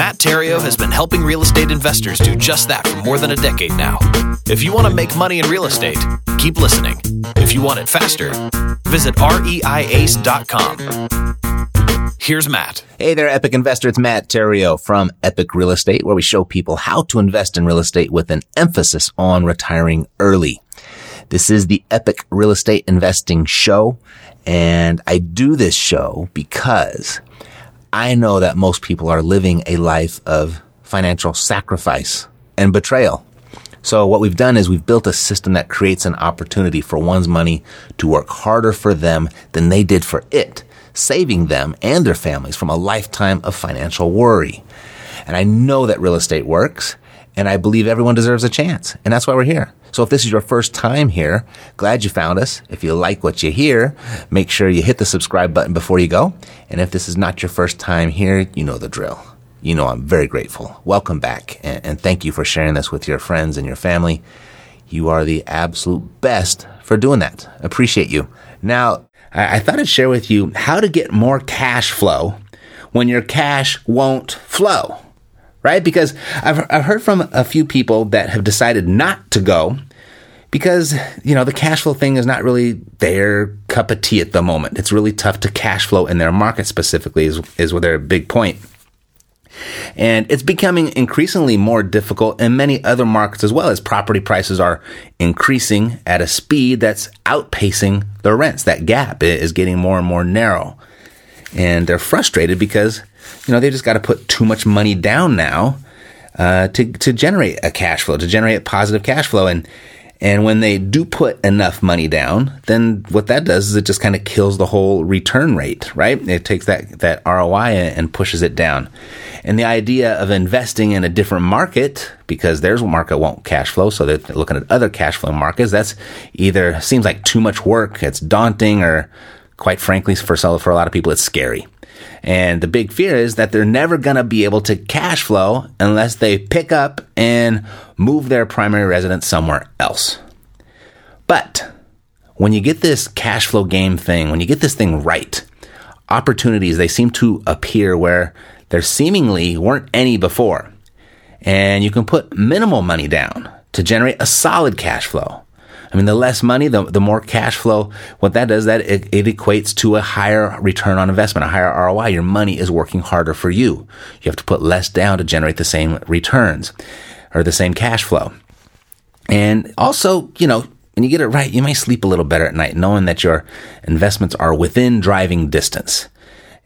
Matt Theriault has been helping real estate investors do just that for more than a decade now. If you want to make money in real estate, keep listening. If you want it faster, visit reiace.com. Here's Matt. Hey there, Epic Investor. It's Matt Theriault from Epic Real Estate, where we show people how to invest in real estate with an emphasis on retiring early. This is the Epic Real Estate Investing Show, and I do this show because I know that most people are living a life of financial sacrifice and betrayal. So what we've done is we've built a system that creates an opportunity for one's money to work harder for them than they did for it, saving them and their families from a lifetime of financial worry. And I know that real estate works and I believe everyone deserves a chance. And that's why we're here. So if this is your first time here, glad you found us. If you like what you hear, make sure you hit the subscribe button before you go. And if this is not your first time here, you know the drill. You know I'm very grateful. Welcome back and, and thank you for sharing this with your friends and your family. You are the absolute best for doing that. Appreciate you. Now, I, I thought I'd share with you how to get more cash flow when your cash won't flow right? Because I've, I've heard from a few people that have decided not to go because, you know, the cash flow thing is not really their cup of tea at the moment. It's really tough to cash flow in their market specifically is, is their big point. And it's becoming increasingly more difficult in many other markets as well as property prices are increasing at a speed that's outpacing the rents. That gap is getting more and more narrow. And they're frustrated because, you know, they just got to put too much money down now uh, to, to generate a cash flow, to generate positive cash flow. And, and when they do put enough money down, then what that does is it just kind of kills the whole return rate, right? It takes that, that ROI and pushes it down. And the idea of investing in a different market, because their market won't cash flow, so they're looking at other cash flow markets, that's either seems like too much work, it's daunting, or quite frankly, for, for a lot of people, it's scary. And the big fear is that they're never going to be able to cash flow unless they pick up and move their primary residence somewhere else. But when you get this cash flow game thing, when you get this thing right, opportunities, they seem to appear where there seemingly weren't any before. And you can put minimal money down to generate a solid cash flow. I mean, the less money, the, the more cash flow. What that does, that it, it equates to a higher return on investment, a higher ROI. Your money is working harder for you. You have to put less down to generate the same returns or the same cash flow. And also, you know, when you get it right, you may sleep a little better at night knowing that your investments are within driving distance.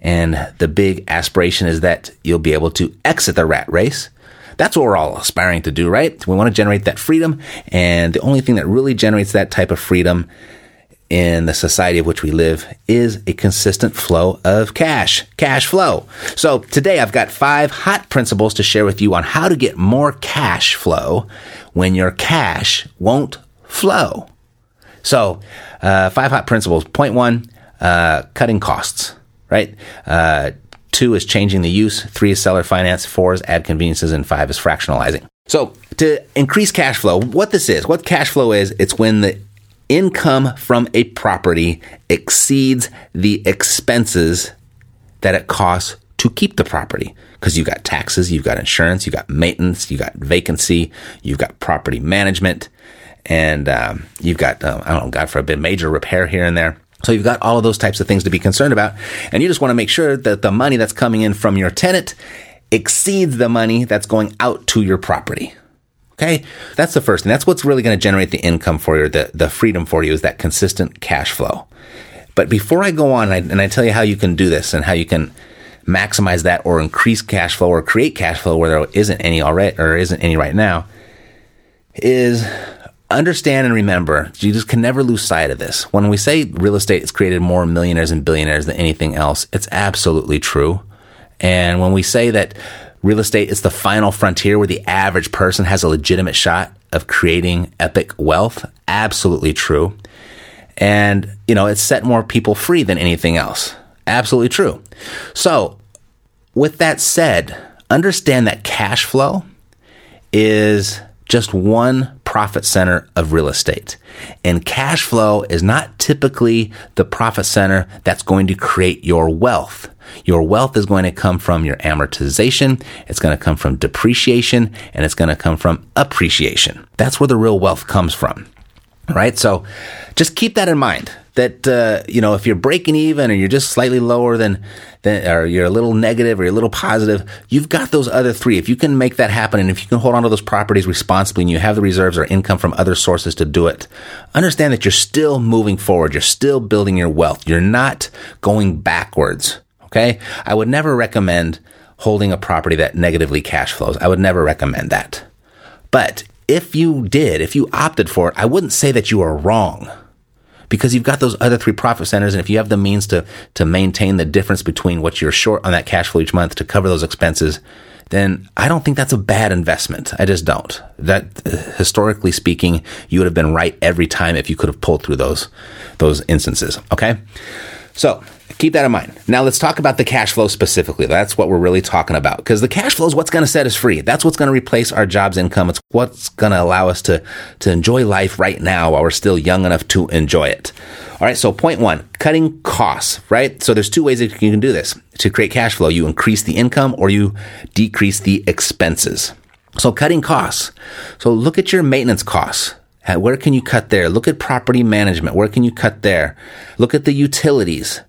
And the big aspiration is that you'll be able to exit the rat race that's what we're all aspiring to do, right? We want to generate that freedom. And the only thing that really generates that type of freedom in the society of which we live is a consistent flow of cash, cash flow. So today I've got five hot principles to share with you on how to get more cash flow when your cash won't flow. So, uh, five hot principles. Point one, uh, cutting costs, right? Uh, Two is changing the use. Three is seller finance. Four is add conveniences. And five is fractionalizing. So to increase cash flow, what this is, what cash flow is, it's when the income from a property exceeds the expenses that it costs to keep the property. Because you've got taxes, you've got insurance, you've got maintenance, you've got vacancy, you've got property management, and um, you've got, uh, I don't know, God forbid, major repair here and there. So you've got all of those types of things to be concerned about. And you just want to make sure that the money that's coming in from your tenant exceeds the money that's going out to your property. Okay. That's the first thing. That's what's really going to generate the income for you, the, the freedom for you is that consistent cash flow. But before I go on and I, and I tell you how you can do this and how you can maximize that or increase cash flow or create cash flow where there isn't any already or isn't any right now is understand and remember you just can never lose sight of this. When we say real estate has created more millionaires and billionaires than anything else it's absolutely true. And when we say that real estate is the final frontier where the average person has a legitimate shot of creating epic wealth absolutely true. And you know it's set more people free than anything else. Absolutely true. So, with that said, understand that cash flow is just one profit center of real estate. And cash flow is not typically the profit center that's going to create your wealth. Your wealth is going to come from your amortization, it's going to come from depreciation, and it's going to come from appreciation. That's where the real wealth comes from. Right? So just keep that in mind that uh, you know if you're breaking even or you're just slightly lower than, than or you're a little negative or you're a little positive you've got those other three. If you can make that happen and if you can hold on to those properties responsibly and you have the reserves or income from other sources to do it understand that you're still moving forward. You're still building your wealth. You're not going backwards okay? I would never recommend holding a property that negatively cash flows. I would never recommend that. But if you did if you opted for it i wouldn't say that you are wrong because you've got those other three profit centers. And if you have the means to, to maintain the difference between what you're short on that cash flow each month to cover those expenses, then I don't think that's a bad investment. I just don't. That historically speaking, you would have been right every time if you could have pulled through those, those instances. Okay. So keep that in mind. Now let's talk about the cash flow specifically. That's what we're really talking about because the cash flow is what's going to set us free. That's what's going to replace our job's income. It's what's going to allow us to, to enjoy life right now while we're still young enough to enjoy it. All right. So point one, cutting costs, right? So there's two ways that you can do this to create cash flow. You increase the income or you decrease the expenses. So cutting costs. So look at your maintenance costs. Where can you cut there? Look at property management. Where can you cut there? Look at the utilities.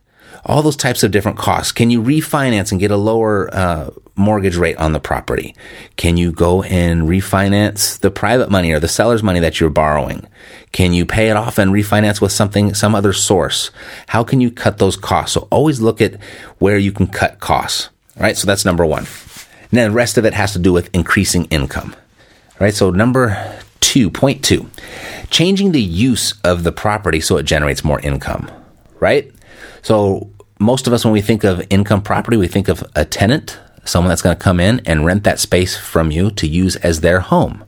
All those types of different costs. Can you refinance and get a lower uh, mortgage rate on the property? Can you go and refinance the private money or the seller's money that you're borrowing? Can you pay it off and refinance with something, some other source? How can you cut those costs? So always look at where you can cut costs. All right. So that's number one. And then the rest of it has to do with increasing income. All right. So number two, point two, changing the use of the property so it generates more income, right? So most of us, when we think of income property, we think of a tenant, someone that's going to come in and rent that space from you to use as their home.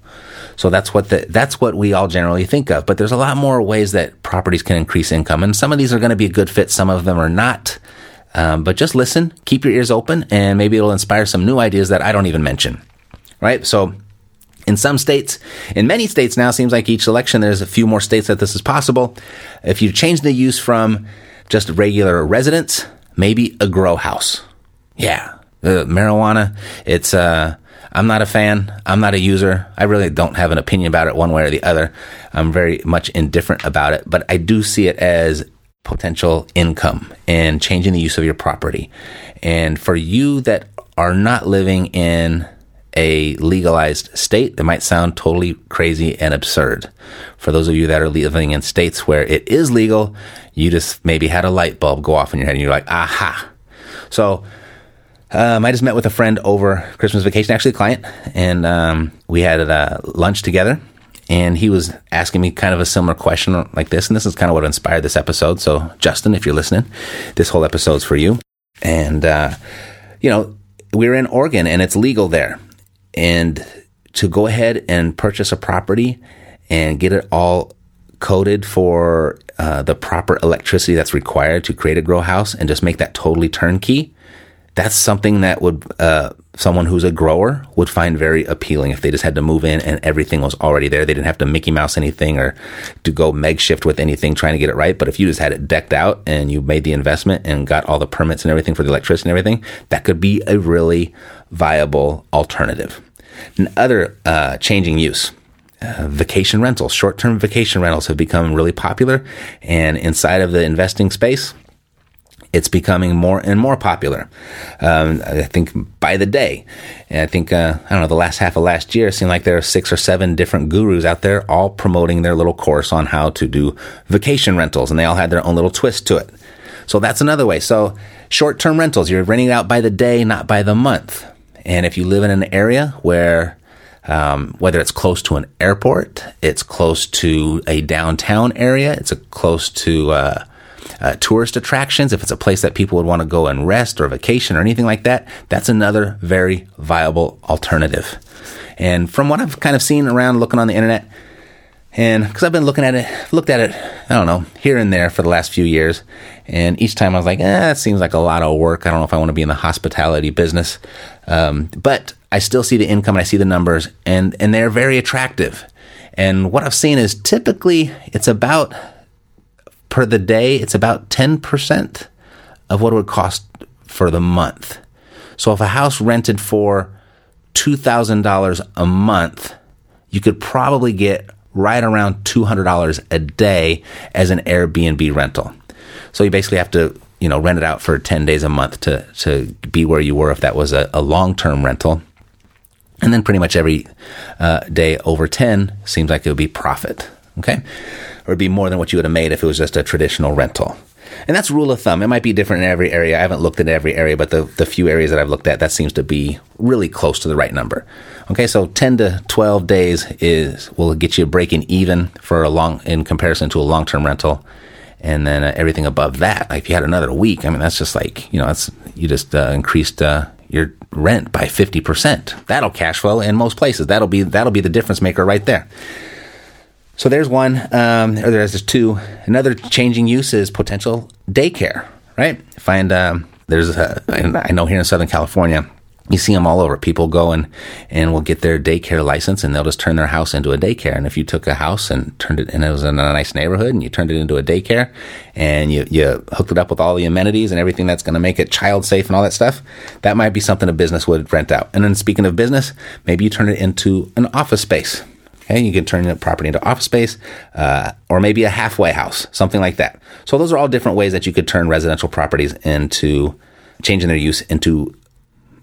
So that's what the, that's what we all generally think of. But there's a lot more ways that properties can increase income, and some of these are going to be a good fit, some of them are not. Um, but just listen, keep your ears open, and maybe it'll inspire some new ideas that I don't even mention. Right? So in some states, in many states now, seems like each election there's a few more states that this is possible. If you change the use from just regular residence, maybe a grow house. Yeah, marijuana. It's uh, I'm not a fan. I'm not a user. I really don't have an opinion about it one way or the other. I'm very much indifferent about it, but I do see it as potential income and changing the use of your property. And for you that are not living in a legalized state. It might sound totally crazy and absurd. For those of you that are living in states where it is legal, you just maybe had a light bulb go off in your head and you're like, aha. So, um, I just met with a friend over Christmas vacation, actually a client, and um, we had uh, lunch together. And he was asking me kind of a similar question like this. And this is kind of what inspired this episode. So, Justin, if you're listening, this whole episode's for you. And, uh, you know, we're in Oregon and it's legal there and to go ahead and purchase a property and get it all coded for uh, the proper electricity that's required to create a grow house and just make that totally turnkey that's something that would, uh, someone who's a grower would find very appealing if they just had to move in and everything was already there. They didn't have to Mickey Mouse anything or to go makeshift with anything trying to get it right. But if you just had it decked out and you made the investment and got all the permits and everything for the electricity and everything, that could be a really viable alternative. Another uh, changing use. Uh, vacation rentals, short term vacation rentals have become really popular. And inside of the investing space, it's becoming more and more popular. Um, I think by the day, and I think uh, I don't know the last half of last year seemed like there are six or seven different gurus out there all promoting their little course on how to do vacation rentals, and they all had their own little twist to it. So that's another way. So short term rentals, you're renting it out by the day, not by the month. And if you live in an area where um, whether it's close to an airport, it's close to a downtown area, it's close to uh, uh, tourist attractions, if it's a place that people would want to go and rest or vacation or anything like that, that's another very viable alternative. And from what I've kind of seen around looking on the internet, and because I've been looking at it, looked at it, I don't know, here and there for the last few years, and each time I was like, eh, that seems like a lot of work. I don't know if I want to be in the hospitality business. Um, but I still see the income and I see the numbers, and, and they're very attractive. And what I've seen is typically it's about per the day, it's about 10% of what it would cost for the month. So if a house rented for $2,000 a month, you could probably get right around $200 a day as an Airbnb rental. So you basically have to, you know, rent it out for 10 days a month to, to be where you were if that was a, a long term rental. And then pretty much every uh, day over 10 seems like it would be profit. Okay or it'd be more than what you would have made if it was just a traditional rental. And that's rule of thumb. It might be different in every area. I haven't looked at every area, but the, the few areas that I've looked at, that seems to be really close to the right number. Okay, so 10 to 12 days is will get you breaking even for a long in comparison to a long-term rental. And then uh, everything above that, like if you had another week, I mean that's just like, you know, that's you just uh, increased uh, your rent by 50%. That'll cash flow in most places. That'll be that'll be the difference maker right there. So there's one, um, or there's two. Another changing use is potential daycare, right? Find um, there's a, I know here in Southern California, you see them all over. People go and, and will get their daycare license and they'll just turn their house into a daycare. And if you took a house and turned it, and it was in a nice neighborhood and you turned it into a daycare and you, you hooked it up with all the amenities and everything that's going to make it child safe and all that stuff, that might be something a business would rent out. And then speaking of business, maybe you turn it into an office space Okay, you can turn the property into office space, uh, or maybe a halfway house, something like that. So those are all different ways that you could turn residential properties into changing their use into,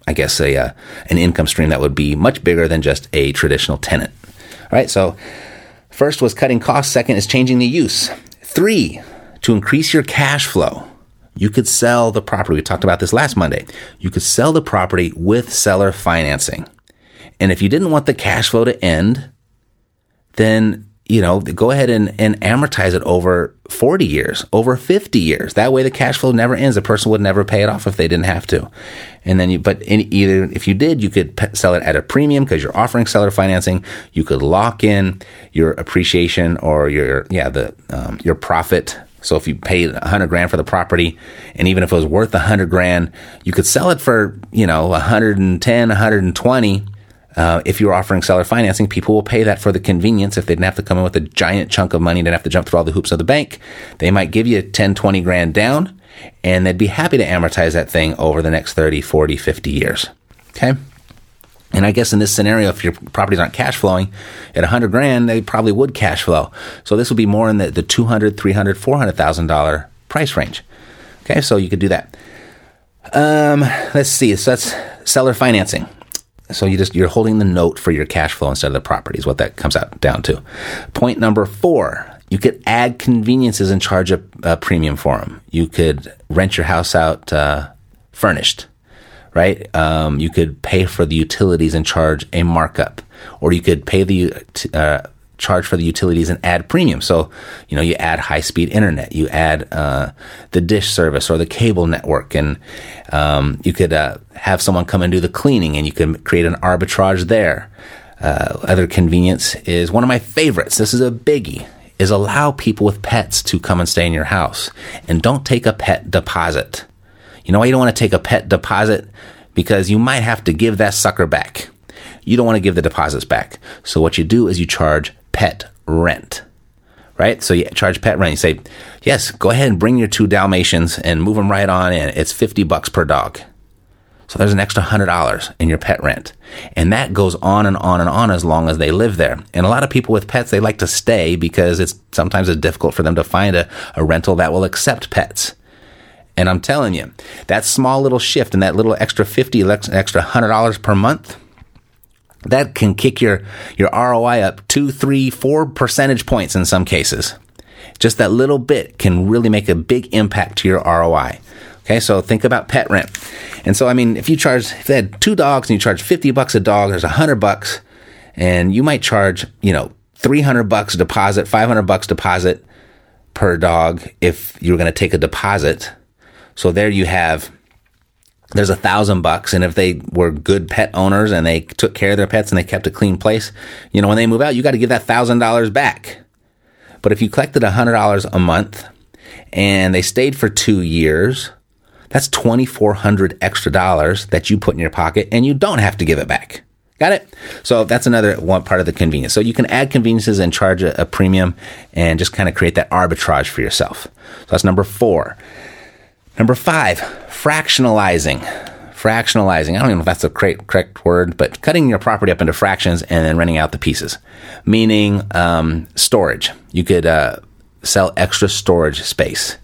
I guess, a uh, an income stream that would be much bigger than just a traditional tenant. All right. So first was cutting costs. Second is changing the use. Three to increase your cash flow. You could sell the property. We talked about this last Monday. You could sell the property with seller financing. And if you didn't want the cash flow to end, then you know, go ahead and, and amortize it over 40 years, over 50 years. That way the cash flow never ends. The person would never pay it off if they didn't have to. And then you, but in, either if you did, you could pe- sell it at a premium because you're offering seller financing. You could lock in your appreciation or your, yeah, the, um, your profit. So if you paid a hundred grand for the property and even if it was worth a hundred grand, you could sell it for, you know, 110, 120 uh, if you're offering seller financing, people will pay that for the convenience. If they didn't have to come in with a giant chunk of money, and didn't have to jump through all the hoops of the bank, they might give you 10, 20 grand down and they'd be happy to amortize that thing over the next 30, 40, 50 years. Okay. And I guess in this scenario, if your properties aren't cash flowing at 100 grand, they probably would cash flow. So this would be more in the, the 200, 300, 400,000 dollar price range. Okay. So you could do that. Um, let's see. So that's seller financing. So you just you're holding the note for your cash flow instead of the property is what that comes out down to. Point number four: you could add conveniences and charge a, a premium for them. You could rent your house out uh, furnished, right? Um, you could pay for the utilities and charge a markup, or you could pay the uh, charge for the utilities and add premium. So, you know, you add high speed internet, you add uh, the dish service or the cable network, and um, you could uh, have someone come and do the cleaning, and you can create an arbitrage there. Uh, other convenience is one of my favorites. This is a biggie. Is allow people with pets to come and stay in your house, and don't take a pet deposit. You know why you don't want to take a pet deposit? Because you might have to give that sucker back. You don't want to give the deposits back. So what you do is you charge pet rent. Right? So you charge pet rent. You say, yes, go ahead and bring your two Dalmatians and move them right on in. It's 50 bucks per dog. So there's an extra hundred dollars in your pet rent. And that goes on and on and on as long as they live there. And a lot of people with pets, they like to stay because it's sometimes it's difficult for them to find a, a rental that will accept pets. And I'm telling you, that small little shift and that little extra 50, extra hundred dollars per month, that can kick your, your ROI up two, three, four percentage points in some cases. Just that little bit can really make a big impact to your ROI. Okay, so think about pet rent. And so, I mean, if you charge, if they had two dogs and you charge 50 bucks a dog, there's 100 bucks, and you might charge, you know, 300 bucks deposit, 500 bucks deposit per dog if you're going to take a deposit. So there you have, there's a thousand bucks. And if they were good pet owners and they took care of their pets and they kept a clean place, you know, when they move out, you got to give that thousand dollars back. But if you collected a hundred dollars a month and they stayed for two years, that's 2400 extra dollars that you put in your pocket and you don't have to give it back. Got it? So that's another one part of the convenience. So you can add conveniences and charge a, a premium and just kind of create that arbitrage for yourself. So that's number four. Number five, fractionalizing. Fractionalizing. I don't even know if that's the correct, word, but cutting your property up into fractions and then renting out the pieces. Meaning um, storage. You could uh, sell extra storage space.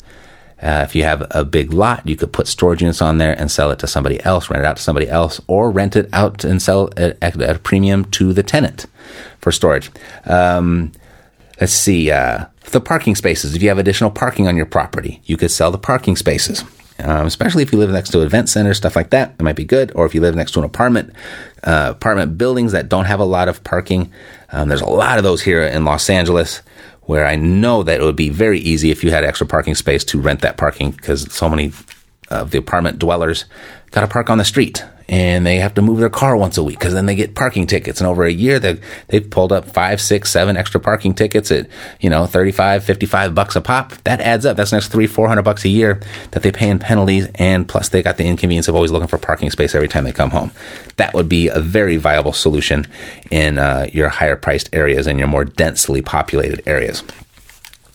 Uh, if you have a big lot, you could put storage units on there and sell it to somebody else, rent it out to somebody else, or rent it out and sell it at, a premium to the tenant for storage. Um, let's see, uh, the parking spaces. If you have additional parking on your property, you could sell the parking spaces. Um, especially if you live next to event center, stuff like that, it might be good. Or if you live next to an apartment, uh, apartment buildings that don't have a lot of parking, um, there's a lot of those here in Los Angeles where I know that it would be very easy if you had extra parking space to rent that parking because so many of the apartment dwellers got to park on the street and they have to move their car once a week because then they get parking tickets. And over a year, they've, they've pulled up five, six, seven extra parking tickets at, you know, 35, 55 bucks a pop. That adds up. That's next three, 400 bucks a year that they pay in penalties. And plus they got the inconvenience of always looking for parking space every time they come home. That would be a very viable solution in uh, your higher priced areas and your more densely populated areas.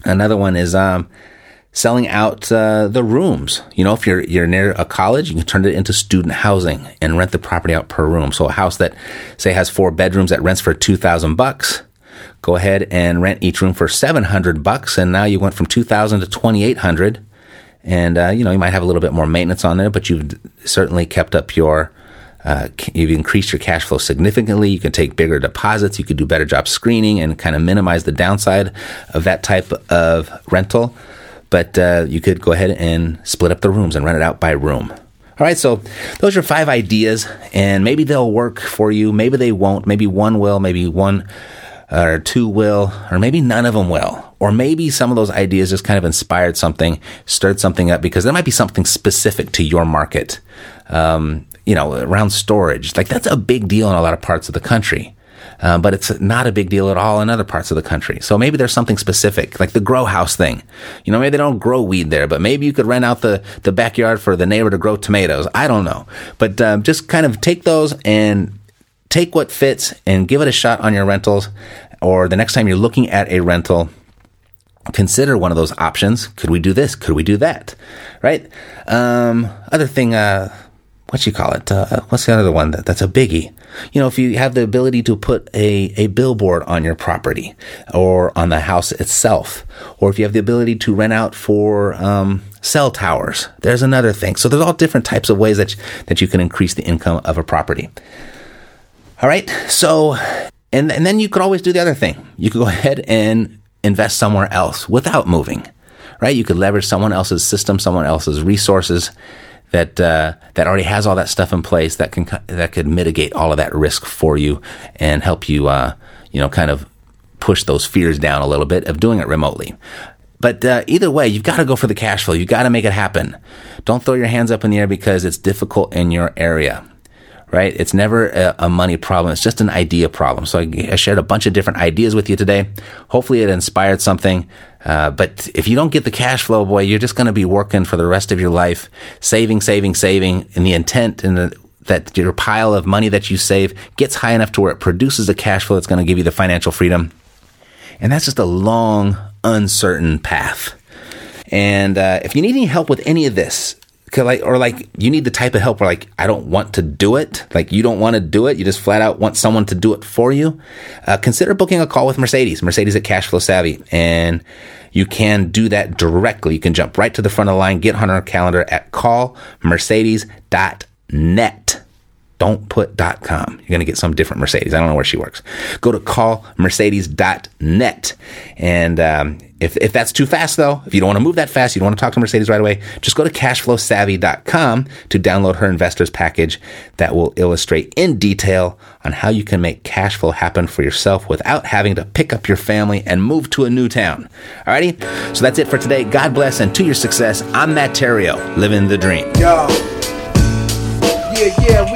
Another one is, um, selling out uh, the rooms. You know, if you're you're near a college, you can turn it into student housing and rent the property out per room. So a house that say has four bedrooms that rents for two thousand bucks, go ahead and rent each room for seven hundred bucks, and now you went from two thousand to twenty eight hundred. And uh, you know, you might have a little bit more maintenance on there, but you've certainly kept up your uh, you've increased your cash flow significantly. You can take bigger deposits. You could do better job screening and kind of minimize the downside of that type of rental but uh, you could go ahead and split up the rooms and rent it out by room. All right, so those are five ideas, and maybe they'll work for you. Maybe they won't. Maybe one will. Maybe one or two will, or maybe none of them will. Or maybe some of those ideas just kind of inspired something, stirred something up because there might be something specific to your market. Um, you know, around storage. Like that's a big deal in a lot of parts of the country. Uh, but it's not a big deal at all in other parts of the country. So maybe there's something specific, like the grow house thing. You know, maybe they don't grow weed there, but maybe you could rent out the, the backyard for the neighbor to grow tomatoes. I don't know. But um, just kind of take those and take what fits and give it a shot on your rentals. Or the next time you're looking at a rental, consider one of those options. Could we do this? Could we do that? Right? Um, other thing, uh, what you call it? Uh, what's the other one that, that's a biggie? You know, if you have the ability to put a, a billboard on your property or on the house itself, or if you have the ability to rent out for um, cell towers, there's another thing. So there's all different types of ways that that you can increase the income of a property. All right, so and and then you could always do the other thing. You could go ahead and invest somewhere else without moving. Right? You could leverage someone else's system, someone else's resources that uh, that already has all that stuff in place that can that could mitigate all of that risk for you and help you uh, you know kind of push those fears down a little bit of doing it remotely. But uh, either way, you've got to go for the cash flow. You've got to make it happen. Don't throw your hands up in the air because it's difficult in your area, right? It's never a, a money problem. It's just an idea problem. So I, I, shared a bunch of different ideas with you today. Hopefully it inspired something. Uh, but if you don't get the cash flow, boy, you're just going to be working for the rest of your life, saving, saving, saving, and the intent and the that your pile of money that you save gets high enough to where it produces the cash flow that's going to give you the financial freedom. And that's just a long, uncertain path. And uh, if you need any help with any of this, like, or like you need the type of help where like I don't want to do it, like you don't want to do it, you just flat out want someone to do it for you. Uh, consider booking a call with Mercedes, Mercedes at Cashflow Savvy, and you can do that directly. You can jump right to the front of the line, get on our calendar at callmercedes.net. Don't put .com. You're going to get some different Mercedes. I don't know where she works. Go to callmercedes.net. And um, if, if that's too fast, though, if you don't want to move that fast, you don't want to talk to Mercedes right away, just go to cashflowsavvy.com to download her investors package that will illustrate in detail on how you can make cash flow happen for yourself without having to pick up your family and move to a new town. Alrighty? So that's it for today. God bless and to your success. I'm Matt Theriault, living the dream. Yo. Yeah, yeah, we